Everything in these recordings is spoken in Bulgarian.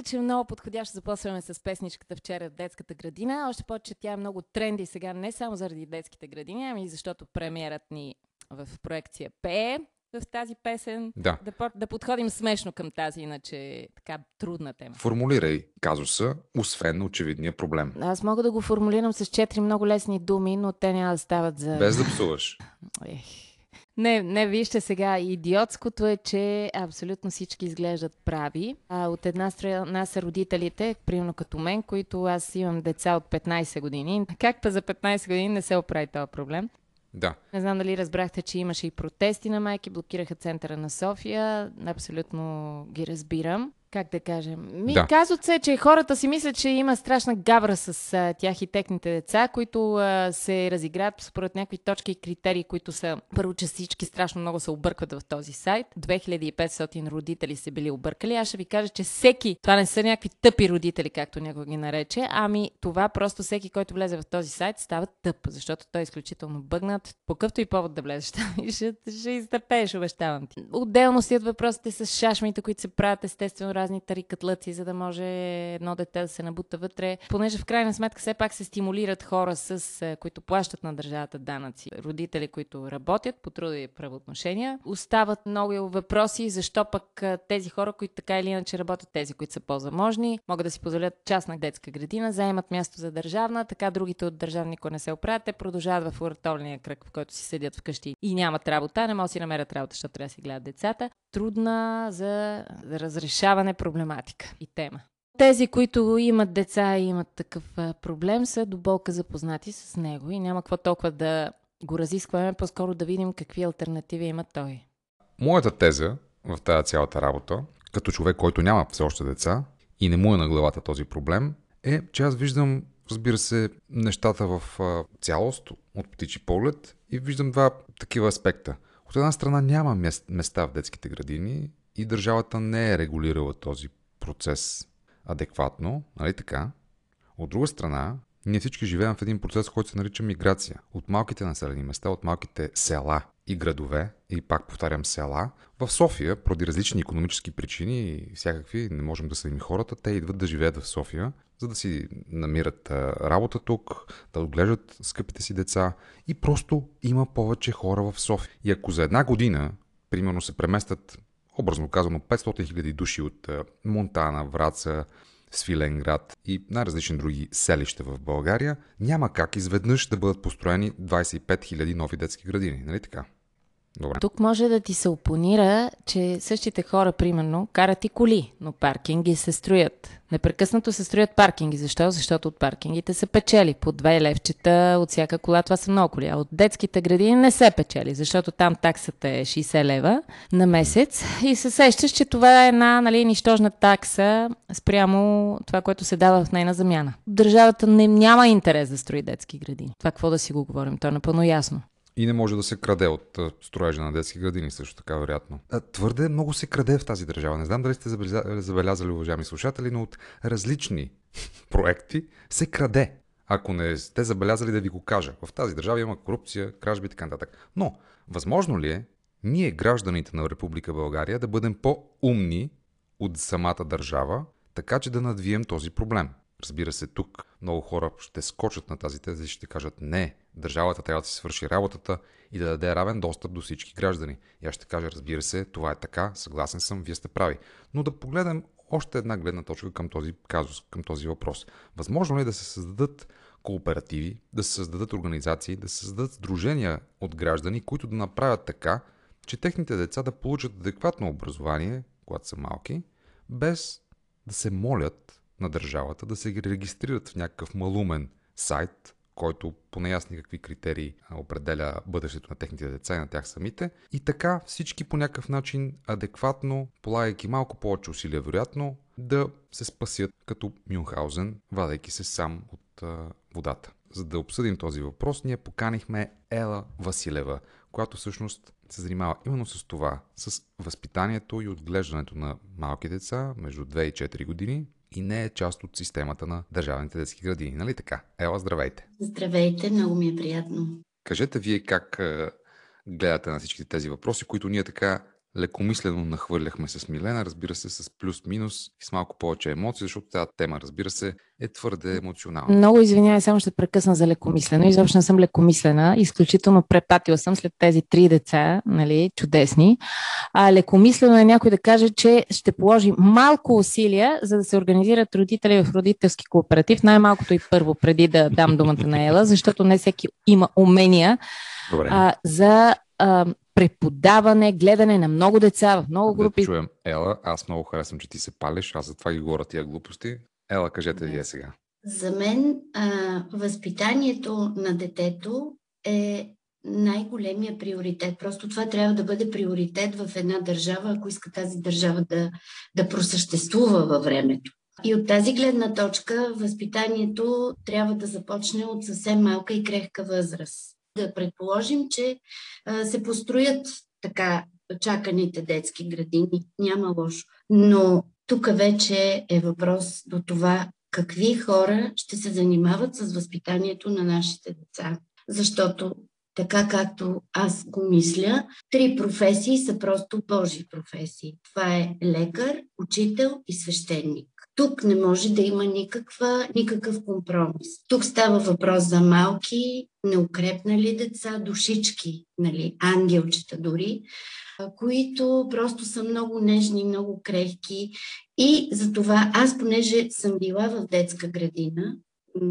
Мисля, че е много подходящо започваме с песничката вчера в детската градина. Още повече тя е много тренди сега, не само заради детските градини, ами защото премиерът ни в проекция пее в тази песен. Да. Да, да подходим смешно към тази, иначе така трудна тема. Формулирай казуса, освен очевидния проблем. Аз мога да го формулирам с четири много лесни думи, но те няма да стават за... Без да псуваш. Ех. Не, не, вижте сега, идиотското е, че абсолютно всички изглеждат прави. А от една страна са родителите, примерно като мен, които аз имам деца от 15 години. Как па за 15 години не се оправи този проблем? Да. Не знам дали разбрахте, че имаше и протести на майки, блокираха центъра на София. Абсолютно ги разбирам как да кажем? Ми, да. Казват се, че хората си мислят, че има страшна гавра с а, тях и техните деца, които а, се разиграят според някакви точки и критерии, които са първо, че всички страшно много се объркват в този сайт. 2500 родители се били объркали. Аз ще ви кажа, че всеки, това не са някакви тъпи родители, както някой ги нарече, ами това просто всеки, който влезе в този сайт, става тъп, защото той е изключително бъгнат. По какъвто и повод да влезеш там, ще, ще изтъпееш, обещавам ти. Отделно стоят въпросите с шашмите, които се правят естествено разни тарикатлъци, за да може едно дете да се набута вътре. Понеже в крайна сметка все пак се стимулират хора, с, които плащат на държавата данъци, родители, които работят по трудови правоотношения. Остават много въпроси, защо пък тези хора, които така или иначе работят, тези, които са по-заможни, могат да си позволят частна детска градина, заемат място за държавна, така другите от държавни, не се оправят, те продължават в уратовния кръг, в който си седят вкъщи и нямат работа, не могат да си намерят работа, защото трябва да си гледат децата. Трудна за разрешаване проблематика и тема. Тези, които имат деца и имат такъв проблем, са до болка запознати с него и няма какво толкова да го разискваме, по-скоро да видим какви альтернативи има той. Моята теза в тази цялата работа, като човек, който няма все още деца и не му е на главата този проблем, е, че аз виждам, разбира се, нещата в цялост, от птичи поглед и виждам два такива аспекта. От една страна няма места в детските градини и държавата не е регулирала този процес адекватно, нали така? От друга страна, ние всички живеем в един процес, който се нарича миграция. От малките населени места, от малките села и градове, и пак повтарям села, в София, поради различни економически причини и всякакви, не можем да съдим хората, те идват да живеят в София, за да си намират работа тук, да отглеждат скъпите си деца и просто има повече хора в София. И ако за една година, примерно се преместят образно казано 500 000 души от Монтана, Враца, Свиленград и най-различни други селища в България, няма как изведнъж да бъдат построени 25 000 нови детски градини, нали така? Добре. Тук може да ти се опонира, че същите хора, примерно, карат и коли, но паркинги се строят. Непрекъснато се строят паркинги. Защо? Защото от паркингите се печели. По две левчета от всяка кола, това са много коли. А от детските градини не се печели, защото там таксата е 60 лева на месец. И се сещаш, че това е една нали, нищожна такса спрямо това, което се дава в нейна замяна. Държавата не, няма интерес да строи детски градини. Това какво да си го говорим? То е напълно ясно. И не може да се краде от строежа на детски градини, също така, вероятно. Твърде много се краде в тази държава. Не знам дали сте забелязали, уважаеми слушатели, но от различни проекти се краде. Ако не сте забелязали да ви го кажа. В тази държава има корупция, кражби и така нататък. Но, възможно ли е ние, гражданите на Република България, да бъдем по-умни от самата държава, така че да надвием този проблем? Разбира се, тук много хора ще скочат на тази теза и ще кажат не, държавата трябва да си свърши работата и да даде равен достъп до всички граждани. И аз ще кажа, разбира се, това е така, съгласен съм, вие сте прави. Но да погледнем още една гледна точка към този казус, към този въпрос. Възможно ли е да се създадат кооперативи, да се създадат организации, да се създадат сдружения от граждани, които да направят така, че техните деца да получат адекватно образование, когато са малки, без да се молят на държавата да се регистрират в някакъв малумен сайт, който по неясни какви критерии определя бъдещето на техните деца и на тях самите. И така всички по някакъв начин адекватно, полагайки малко повече усилия, вероятно, да се спасят като Мюнхаузен, вадейки се сам от а, водата. За да обсъдим този въпрос, ние поканихме Ела Василева, която всъщност се занимава именно с това, с възпитанието и отглеждането на малки деца между 2 и 4 години, и не е част от системата на държавните детски градини. Нали така? Ела, здравейте! Здравейте, много ми е приятно. Кажете вие как гледате на всички тези въпроси, които ние така лекомислено нахвърляхме с Милена, разбира се, с плюс-минус и с малко повече емоции, защото тази тема, разбира се, е твърде емоционална. Много извинявай, само ще прекъсна за лекомислено. Изобщо не съм лекомислена. Изключително препатила съм след тези три деца, нали, чудесни. А лекомислено е някой да каже, че ще положи малко усилия, за да се организират родители в родителски кооператив. Най-малкото и първо, преди да дам думата на Ела, защото не всеки има умения Добре. а, за а, преподаване, гледане на много деца в много групи. Да чуем Ела. Аз много харесвам, че ти се палиш. Аз затова ги говоря тия глупости. Ела, кажете вие сега. За мен а, възпитанието на детето е най-големия приоритет. Просто това трябва да бъде приоритет в една държава, ако иска тази държава да, да просъществува във времето. И от тази гледна точка възпитанието трябва да започне от съвсем малка и крехка възраст. Да предположим, че а, се построят така чаканите детски градини. Няма лошо. Но тук вече е въпрос до това какви хора ще се занимават с възпитанието на нашите деца. Защото така както аз го мисля, три професии са просто Божи професии. Това е лекар, учител и свещеник. Тук не може да има никаква, никакъв компромис. Тук става въпрос за малки, неукрепнали деца, душички, нали, ангелчета дори, които просто са много нежни, много крехки. И затова аз, понеже съм била в детска градина,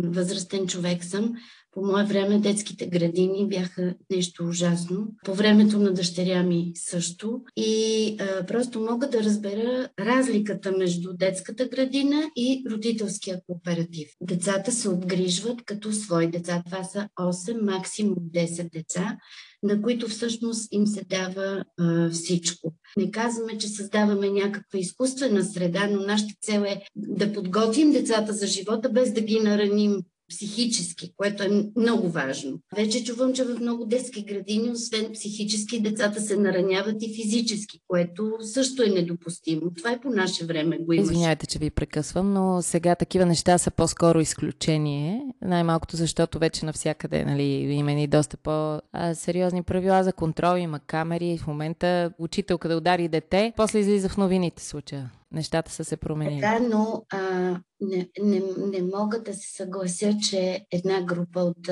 възрастен човек съм, по мое време детските градини бяха нещо ужасно. По времето на дъщеря ми също. И а, просто мога да разбера разликата между детската градина и родителския кооператив. Децата се обгрижват като свои деца. Това са 8, максимум 10 деца на които всъщност им се дава а, всичко. Не казваме, че създаваме някаква изкуствена среда, но нашата цел е да подготвим децата за живота, без да ги нараним психически, което е много важно. Вече чувам, че в много детски градини, освен психически, децата се нараняват и физически, което също е недопустимо. Това е по наше време го имаш. Извинявайте, че ви прекъсвам, но сега такива неща са по-скоро изключение. Най-малкото, защото вече навсякъде нали, има и доста по-сериозни правила за контрол, има камери. В момента учителка да удари дете, после излиза в новините случая нещата са се променили. Да, но а, не, не, не мога да се съглася, че една група от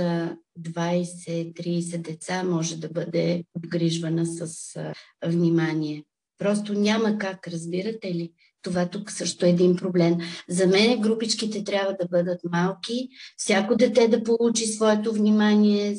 20-30 деца може да бъде обгрижвана с а, внимание. Просто няма как, разбирате ли? Това тук също е един проблем. За мен групичките трябва да бъдат малки, всяко дете да получи своето внимание,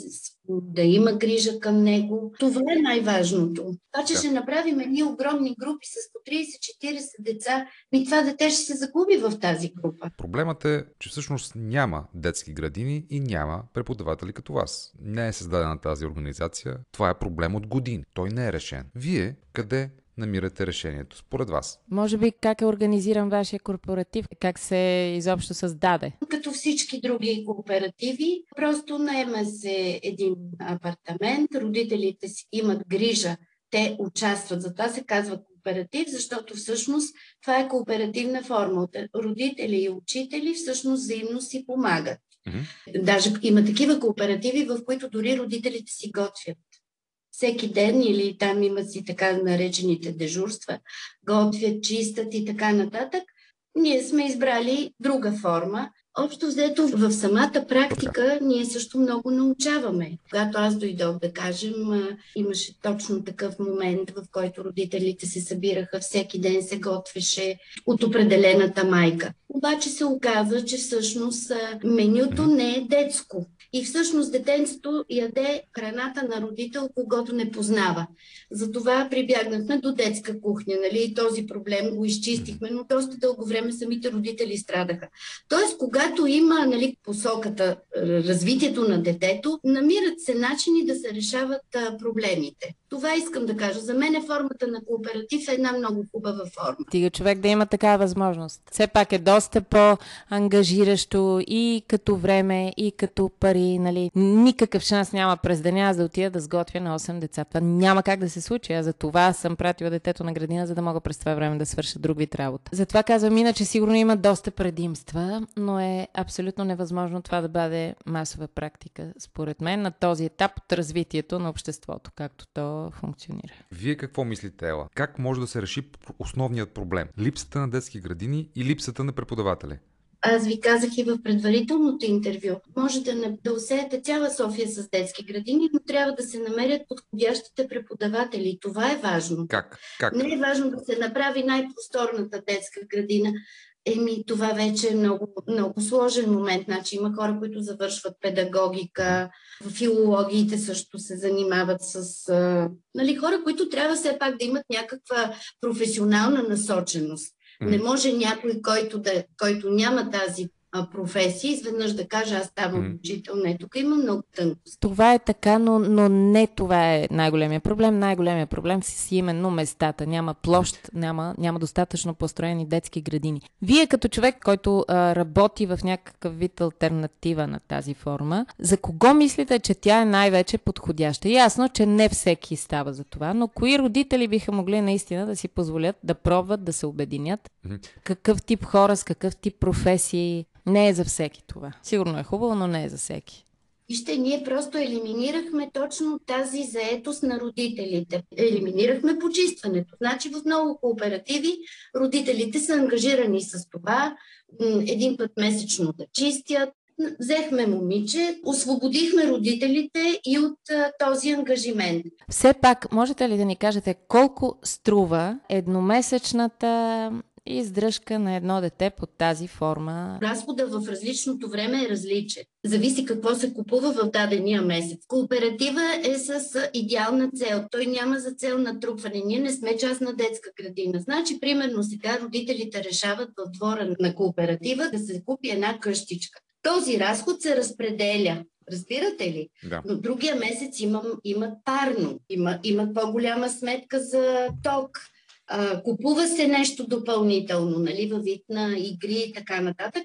да има грижа към него. Това е най-важното. Това, че да. ще направим едни огромни групи с по 30-40 деца, и това дете ще се загуби в тази група. Проблемът е, че всъщност няма детски градини и няма преподаватели като вас. Не е създадена тази организация. Това е проблем от години. Той не е решен. Вие къде намирате решението, според вас? Може би как е организиран вашия корпоратив? Как се изобщо създаде? Като всички други кооперативи, просто наема се един апартамент, родителите си имат грижа, те участват. Затова се казва кооператив, защото всъщност това е кооперативна форма. Родители и учители всъщност взаимно си помагат. Mm-hmm. Даже има такива кооперативи, в които дори родителите си готвят всеки ден или там имат си така наречените дежурства, готвят, чистят и така нататък. Ние сме избрали друга форма. Общо взето в самата практика ние също много научаваме. Когато аз дойдох, да кажем, имаше точно такъв момент, в който родителите се събираха, всеки ден се готвеше от определената майка. Обаче се оказа, че всъщност менюто не е детско. И всъщност детенцето яде храната на родител, когато не познава. Затова прибягнахме до детска кухня, нали? И този проблем го изчистихме, но доста дълго време самите родители страдаха. Тоест, когато има нали, посоката, развитието на детето, намират се начини да се решават проблемите. Това искам да кажа. За мен е формата на кооператив е една много хубава форма. Тига човек да има такава възможност. Все пак е доста по-ангажиращо и като време, и като пари. Нали. Никакъв шанс няма през деня да отида да сготвя на 8 деца. Това няма как да се случи. Аз за това съм пратила детето на градина, за да мога през това време да свърша друг вид работа. Затова казвам, иначе сигурно има доста предимства, но е абсолютно невъзможно това да бъде масова практика, според мен, на този етап от развитието на обществото, както то функционира. Вие какво мислите, Ела? Как може да се реши основният проблем? Липсата на детски градини и липсата на преподаватели? Аз ви казах и в предварителното интервю. Може да, не, да усеете цяла София с детски градини, но трябва да се намерят подходящите преподаватели. Това е важно. Как? как? Не е важно да се направи най-просторната детска градина. Еми, това вече е много, много сложен момент. Значи има хора, които завършват педагогика, в филологиите също се занимават с... А, нали, хора, които трябва все пак да имат някаква професионална насоченост. Не може някой, който, да, който няма тази професия, изведнъж да каже, аз ставам mm. учител. Не, тук има много тънкост. Това е така, но, но не това е най-големия проблем. Най-големия проблем си именно местата. Няма площ, няма, няма достатъчно построени детски градини. Вие като човек, който а, работи в някакъв вид альтернатива на тази форма, за кого мислите, че тя е най-вече подходяща? Ясно, че не всеки става за това, но кои родители биха могли наистина да си позволят да пробват да се обединят? Mm-hmm. Какъв тип хора, с какъв тип професии? Не е за всеки това. Сигурно е хубаво, но не е за всеки. Вижте, ние просто елиминирахме точно тази заетост на родителите. Елиминирахме почистването. Значи в много кооперативи родителите са ангажирани с това един път месечно да чистят. Взехме момиче, освободихме родителите и от а, този ангажимент. Все пак, можете ли да ни кажете колко струва едномесечната и издръжка на едно дете под тази форма. Разхода в различното време е различен. Зависи какво се купува в дадения месец. Кооператива е с идеална цел. Той няма за цел натрупване. Ние не сме част на детска градина. Значи, примерно сега родителите решават в двора на кооператива да се купи една къщичка. Този разход се разпределя. Разбирате ли? Да. Но другия месец имам, имат парно, има, имат по-голяма сметка за ток а, купува се нещо допълнително, нали, във вид на игри и така нататък.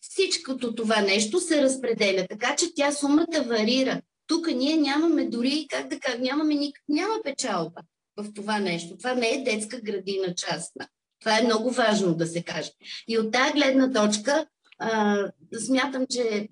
Всичкото това нещо се разпределя, така че тя сумата варира. Тук ние нямаме дори, как да кажа, нямаме ник... няма печалба в това нещо. Това не е детска градина частна. Това е много важно да се каже. И от тази гледна точка а, смятам, че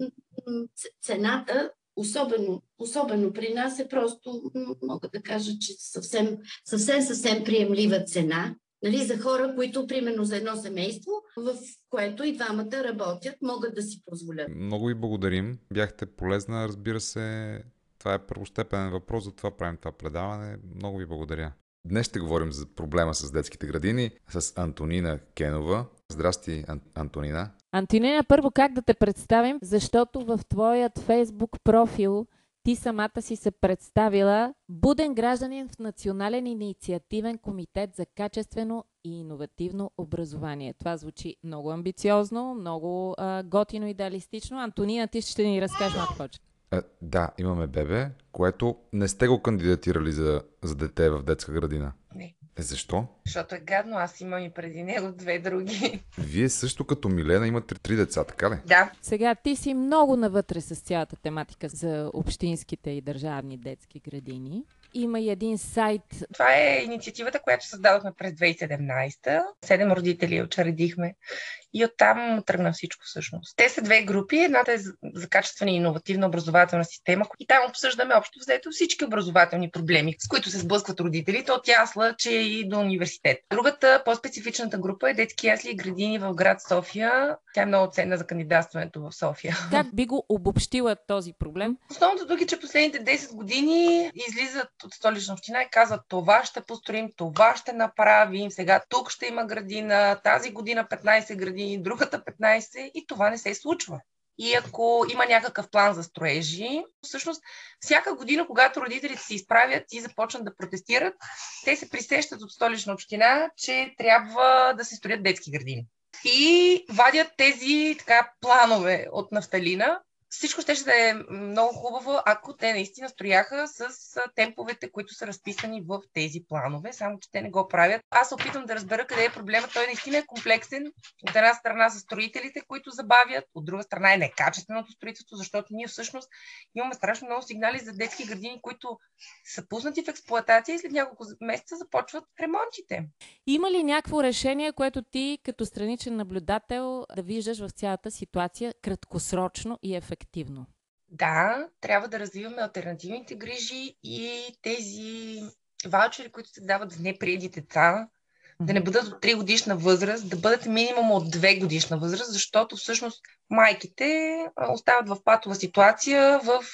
цената особено, особено при нас е просто, мога да кажа, че съвсем, съвсем, съвсем приемлива цена. Нали, за хора, които, примерно, за едно семейство, в което и двамата работят, могат да си позволят. Много ви благодарим. Бяхте полезна, разбира се. Това е първостепенен въпрос, затова правим това предаване. Много ви благодаря. Днес ще говорим за проблема с детските градини с Антонина Кенова. Здрасти, Ан- Антонина. Антонина, първо как да те представим, защото в твоят фейсбук профил ти самата си се представила буден гражданин в Национален инициативен комитет за качествено и иновативно образование. Това звучи много амбициозно, много а, готино идеалистично. Антонина, ти ще ни разкажеш малко повече. А, да, имаме бебе, което не сте го кандидатирали за, за дете в детска градина. Не. Е, защо? Защото е гадно, аз имам и преди него две други. Вие също като Милена имате три деца, така ли? Да. Сега ти си много навътре с цялата тематика за общинските и държавни детски градини. Има и един сайт. Това е инициативата, която създадохме през 2017. Седем родители учредихме и оттам тръгна всичко всъщност. Те са две групи. Едната е за качествена и иновативна образователна система и там обсъждаме общо взето всички образователни проблеми, с които се сблъскват родителите от ясла, че и до университет. Другата, по-специфичната група е детски ясли и градини в град София. Тя е много ценна за кандидатстването в София. Как би го обобщила този проблем? Основното тук е, че последните 10 години излизат от столична община и казват това ще построим, това ще направим, сега тук ще има градина, тази година 15 градини, другата 15 и това не се случва. И ако има някакъв план за строежи, всъщност всяка година, когато родителите се изправят и започнат да протестират, те се присещат от столична община, че трябва да се строят детски градини. И вадят тези така планове от нафталина, всичко ще, да е много хубаво, ако те наистина строяха с темповете, които са разписани в тези планове, само че те не го правят. Аз се опитвам да разбера къде е проблема. Той наистина е комплексен. От една страна са строителите, които забавят, от друга страна е некачественото строителство, защото ние всъщност имаме страшно много сигнали за детски градини, които са пуснати в експлоатация и след няколко месеца започват ремонтите. Има ли някакво решение, което ти като страничен наблюдател да виждаш в цялата ситуация краткосрочно и ефективно? Да, трябва да развиваме альтернативните грижи и тези ваучери, които се дават за неприеди деца, да не бъдат от 3 годишна възраст, да бъдат минимум от 2 годишна възраст, защото всъщност майките остават в патова ситуация в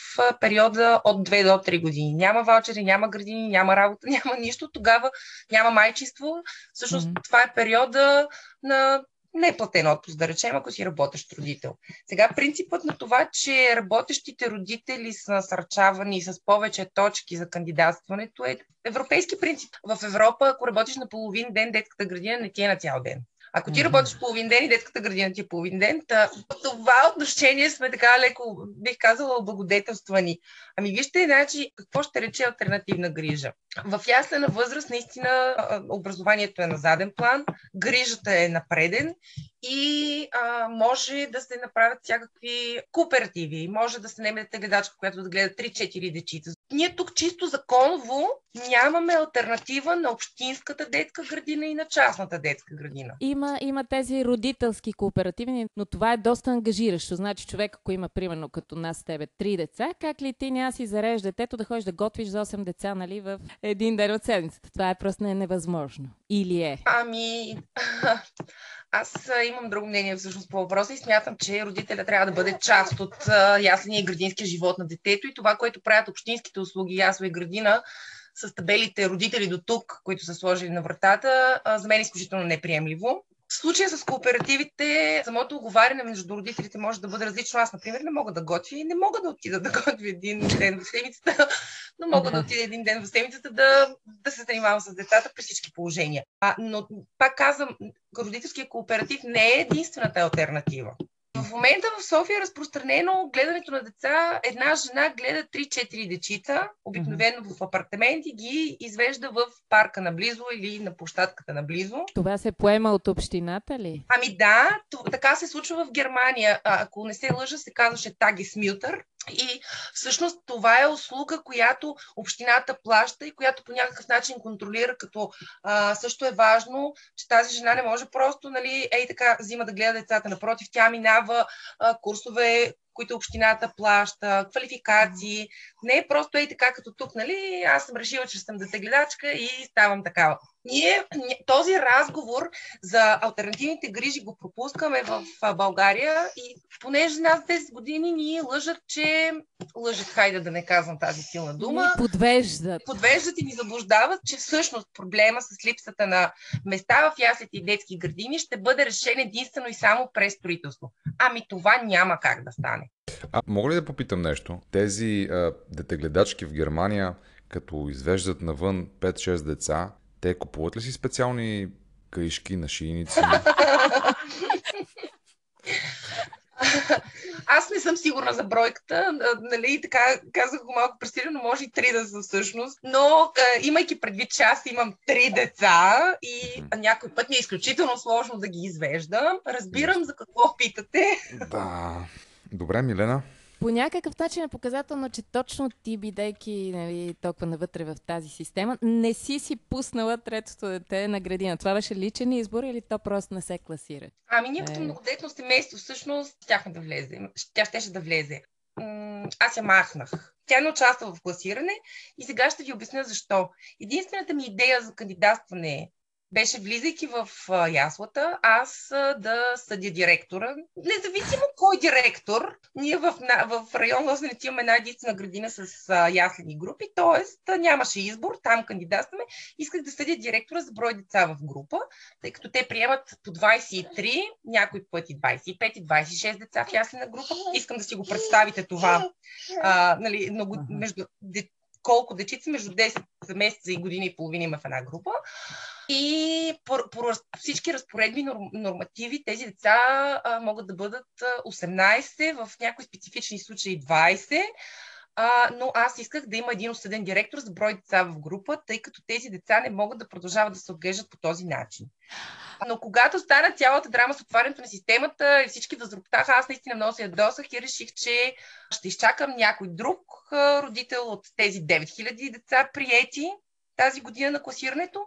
периода от 2 до 3 години. Няма ваучери, няма градини, няма работа, няма нищо. Тогава няма майчество. Всъщност mm-hmm. това е периода на неплатен отпуск, да речем, ако си работещ родител. Сега принципът на това, че работещите родители са насърчавани с повече точки за кандидатстването е европейски принцип. В Европа, ако работиш на половин ден, детската градина не ти е на цял ден. Ако ти работиш половин ден и детската градина ти е половин ден, та, в това отношение сме така леко, бих казала, облагодетелствани. Ами вижте, значи, какво ще рече альтернативна грижа? В яслена възраст наистина образованието е на заден план, грижата е напреден и а, може да се направят всякакви кооперативи. Може да се наеме гледачка, която да гледа 3-4 дечица. Ние тук чисто законово нямаме альтернатива на общинската детска градина и на частната детска градина. Има, има тези родителски кооперативи, но това е доста ангажиращо. Значи човек, ако има примерно като нас тебе три деца, как ли ти няма си зареждаш детето да ходиш да готвиш за 8 деца нали, в един ден от седмицата? Това е просто не невъзможно. Или е? Ами, аз имам друго мнение всъщност по въпроса и смятам, че родителя трябва да бъде част от ясления и градинския живот на детето и това, което правят общинските услуги ясла и градина с табелите родители до тук, които са сложили на вратата, за мен е изключително неприемливо. В случая с кооперативите, самото оговаряне между родителите може да бъде различно. Аз, например, не мога да готвя и не мога да отида да готвя един ден в седмицата, но мога да отида един ден в седмицата да, да се занимавам с децата при всички положения. А, но, пак казвам, родителския кооператив не е единствената альтернатива. В момента в София е разпространено гледането на деца. Една жена гледа 3-4 дечица, обикновено в апартаменти, ги извежда в парка наблизо или на площадката наблизо. Това се поема от общината ли? Ами да, така се случва в Германия. А, ако не се лъжа, се казваше Тагис Мютър. И всъщност това е услуга, която общината плаща и която по някакъв начин контролира, като а, също е важно, че тази жена не може просто, нали, ей така, взима да гледа децата. Напротив, тя минава а, курсове, които общината плаща, квалификации. Не е просто ей така като тук, нали? Аз съм решила, че съм детегледачка и ставам такава. Ние този разговор за альтернативните грижи го пропускаме в България и понеже нас 10 години ни лъжат, че лъжат, хайде да не казвам тази силна дума. Ни подвеждат. Подвеждат и ни заблуждават, че всъщност проблема с липсата на места в яслите и детски градини ще бъде решен единствено и само през строителство. Ами това няма как да стане. А, мога ли да попитам нещо? Тези а, детегледачки в Германия, като извеждат навън 5-6 деца, те купуват ли си специални каишки на шийници? Аз не съм сигурна за бройката, нали, така казах го малко пресилено, може и три да са всъщност, но имайки предвид, че аз имам три деца и някой път ми е изключително сложно да ги извеждам, разбирам за какво питате. Да. Добре, Милена по някакъв начин е показателно, че точно ти, бидейки нали, толкова навътре в тази система, не си си пуснала третото дете на градина. Това беше личен избор или то просто не се класира? Ами ние като е... многодетно семейство всъщност тяхме да влезе. Тя щеше да влезе. аз я махнах. Тя не участва в класиране и сега ще ви обясня защо. Единствената ми идея за кандидатстване беше влизайки в а, яслата, аз а, да съдя директора. Независимо кой директор, ние в, в район Лозенец имаме една единствена градина с а, яслени групи, т.е. нямаше избор, там кандидатстваме. Исках да съдя директора за брой деца в група, тъй като те приемат по 23, някой пъти 25 и 26 деца в яслена група. Искам да си го представите това а, нали, много, между колко дечици между 10 месеца и година и половина има в една група. И по, по всички разпоредби, нормативи, тези деца а, могат да бъдат 18, в някои специфични случаи 20. А, но аз исках да има един осъден директор за брой деца в група, тъй като тези деца не могат да продължават да се отглеждат по този начин. Но когато стана цялата драма с отварянето на системата и всички възроптаха, аз наистина много се ядосах и реших, че ще изчакам някой друг родител от тези 9000 деца приети тази година на класирането,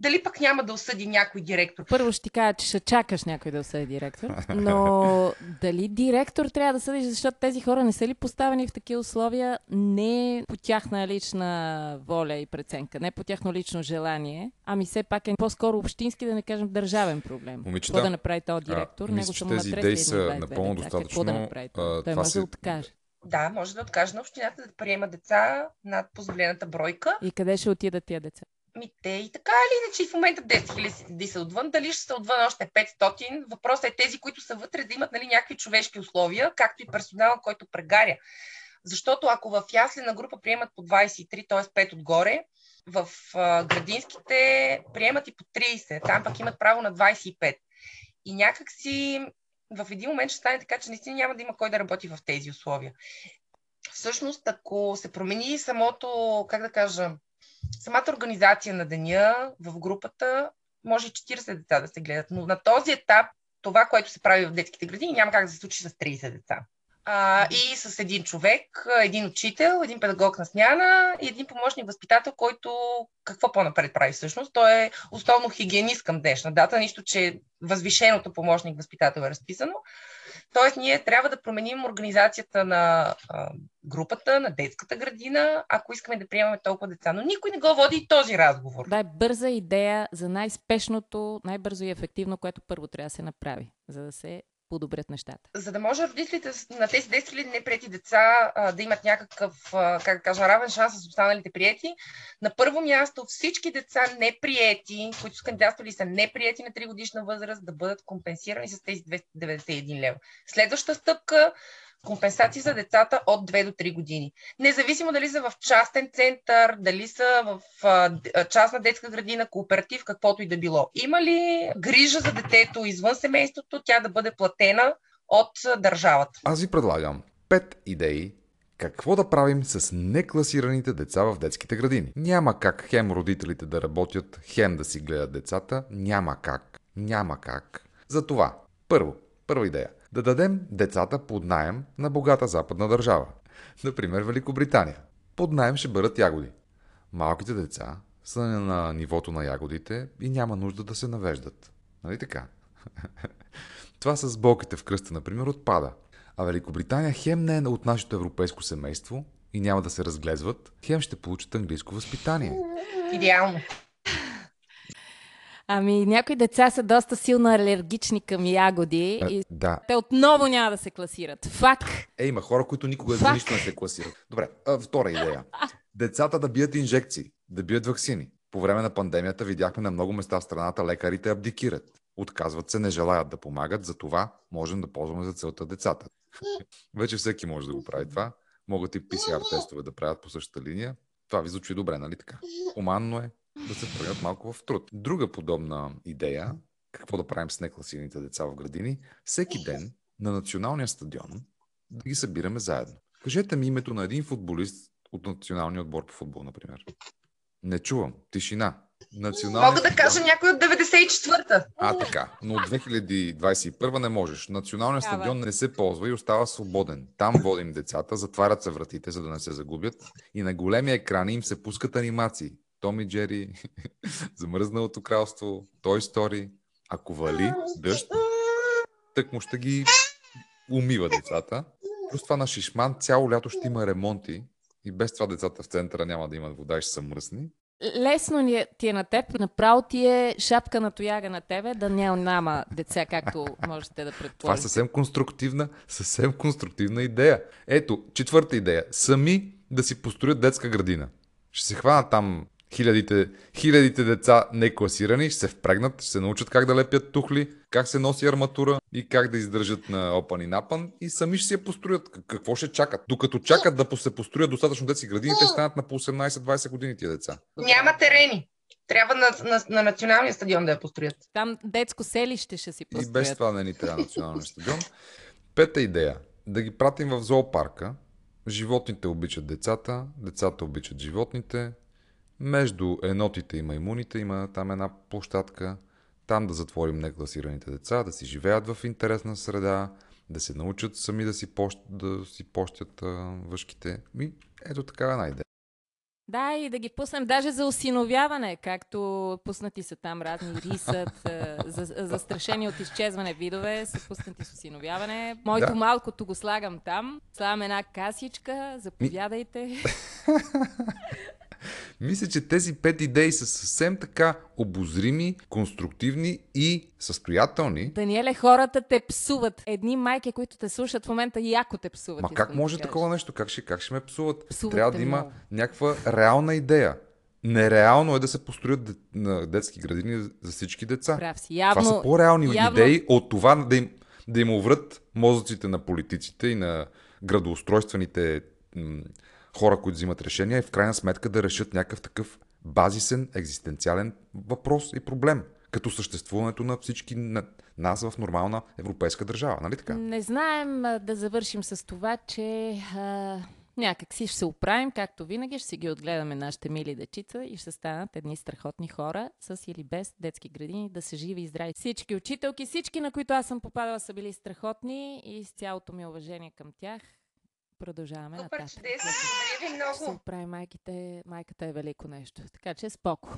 дали пък няма да осъди някой директор. Първо ще ти кажа, че ще чакаш някой да осъди директор, но дали директор трябва да съдиш, защото тези хора не са ли поставени в такива условия не по тяхна лична воля и преценка, не по тяхно лично желание, ами все пак е по-скоро общински, да не кажем държавен проблем. Момичета, Какво да направи този директор? а, Него мисля, че тези идеи са напълно. Какво да достатъчно, направи? а, Той това може се- да откаже. Да, може да откаже на общината да приема деца над позволената бройка. И къде ще отидат тия деца? Ми те и така или иначе в момента 10 хиляди са отвън, дали ще са отвън още 500. Въпросът е тези, които са вътре, да имат нали, някакви човешки условия, както и персонала, който прегаря. Защото ако в яслена група приемат по 23, т.е. 5 отгоре, в градинските приемат и по 30, там пък имат право на 25. И някак си в един момент ще стане така, че наистина няма да има кой да работи в тези условия. Всъщност, ако се промени самото, как да кажа, самата организация на деня в групата, може и 40 деца да се гледат, но на този етап това, което се прави в детските градини, няма как да се случи с 30 деца. А, и с един човек, един учител, един педагог на смяна и един помощник възпитател, който какво по-напред прави всъщност? Той е основно хигиенист към днешна дата, нищо, че възвишеното помощник възпитател е разписано. Тоест, ние трябва да променим организацията на а, групата, на детската градина, ако искаме да приемаме толкова деца. Но никой не го води и този разговор. Дай бърза идея за най-спешното, най-бързо и ефективно, което първо трябва да се направи, за да се подобрят нещата. За да може родителите на тези 10 000 неприяти деца а, да имат някакъв, а, как да кажа, равен шанс с останалите приети, на първо място всички деца неприети, които са кандидатствали са неприети на 3 годишна възраст, да бъдат компенсирани с тези 291 лева. Следваща стъпка компенсации за децата от 2 до 3 години. Независимо дали са в частен център, дали са в частна детска градина, кооператив, каквото и да било. Има ли грижа за детето извън семейството, тя да бъде платена от държавата? Аз ви предлагам пет идеи какво да правим с некласираните деца в детските градини. Няма как хем родителите да работят, хем да си гледат децата. Няма как. Няма как. Затова, първо, първа идея. Да дадем децата под найем на богата западна държава. Например, Великобритания. Под найем ще бъдат ягоди. Малките деца са на нивото на ягодите и няма нужда да се навеждат. Нали така? Това с болките в кръста, например, отпада. А Великобритания хем не е от нашето европейско семейство и няма да се разглезват, хем ще получат английско възпитание. Идеално. Ами, някои деца са доста силно алергични към ягоди А, и да. те отново няма да се класират. Фак! Е, има хора, които никога за нищо не се класират. Добре, а, втора идея. Децата да бият инжекции, да бият вакцини. По време на пандемията видяхме на много места в страната лекарите абдикират. Отказват се, не желаят да помагат, за това можем да ползваме за целта децата. Вече всеки може да го прави това. Могат и PCR тестове да правят по същата линия. Това ви звучи добре, нали така? Хуманно е да се впрегнат малко в труд. Друга подобна идея, какво да правим с некласираните деца в градини, всеки ден на националния стадион да ги събираме заедно. Кажете ми името на един футболист от националния отбор по футбол, например. Не чувам. Тишина. Националния Мога да кажа някой от 94-та. А, така. Но от 2021 не можеш. Националният стадион не се ползва и остава свободен. Там водим децата, затварят се вратите, за да не се загубят. И на големи екрани им се пускат анимации. Том и Джери, Замръзналото кралство, Той Story. Ако вали дъжд, тък му ще ги умива децата. Плюс това на Шишман цяло лято ще има ремонти и без това децата в центъра няма да имат вода и ще са мръсни. Лесно ни е, ти е на теб, направо ти е шапка на тояга на тебе, да няма деца, както можете да Това е съвсем конструктивна, съвсем конструктивна идея. Ето, четвърта идея. Сами да си построят детска градина. Ще се хванат там хилядите, хилядите деца некласирани, ще се впрегнат, ще се научат как да лепят тухли, как се носи арматура и как да издържат на опан и напан и сами ще си я построят. Какво ще чакат? Докато чакат да се построят достатъчно детски градини, те станат на по 18-20 години тия деца. Няма терени. Трябва на, на, на националния стадион да я построят. Там детско селище ще си И без построят. това не ни трябва национален стадион. Пета идея. Да ги пратим в зоопарка. Животните обичат децата, децата обичат животните. Между енотите и маймуните има там една площадка. Там да затворим некласираните деца, да си живеят в интересна среда, да се научат сами да си, пощ, да си пощят а, въшките. И ето такава една идея. Да, и да ги пуснем даже за осиновяване, както пуснати са там разни рисът, за, застрашени от изчезване видове, са пуснати с осиновяване. Моето да. малкото го слагам там, слагам една касичка, заповядайте. Мисля, че тези пет идеи са съвсем така обозрими, конструктивни и състоятелни. Даниеле, хората те псуват. Едни майки, които те слушат в момента, яко те псуват. Ма как може да такова нещо? Как ще, как ще ме псуват? Псуват Трябва да има много. някаква реална идея. Нереално е да се построят на детски градини за всички деца. Прав си. Явно, това са по-реални явно... идеи от това да им, да им уврат мозъците на политиците и на градоустройствените м- хора, които взимат решения и в крайна сметка да решат някакъв такъв базисен, екзистенциален въпрос и проблем като съществуването на всички на нас в нормална европейска държава, нали така? Не знаем да завършим с това, че а, някак си ще се оправим, както винаги, ще си ги отгледаме нашите мили дечица и ще станат едни страхотни хора с или без детски градини, да са живи и здрави. Всички учителки, всички, на които аз съм попадала, са били страхотни и с цялото ми уважение към тях продължаваме Супер, нататък. чудесно. Благодаря ви много. Ще се оправи майките. Майката е велико нещо. Така че споко.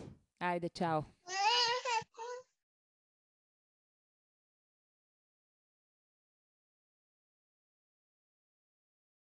Айде, чао.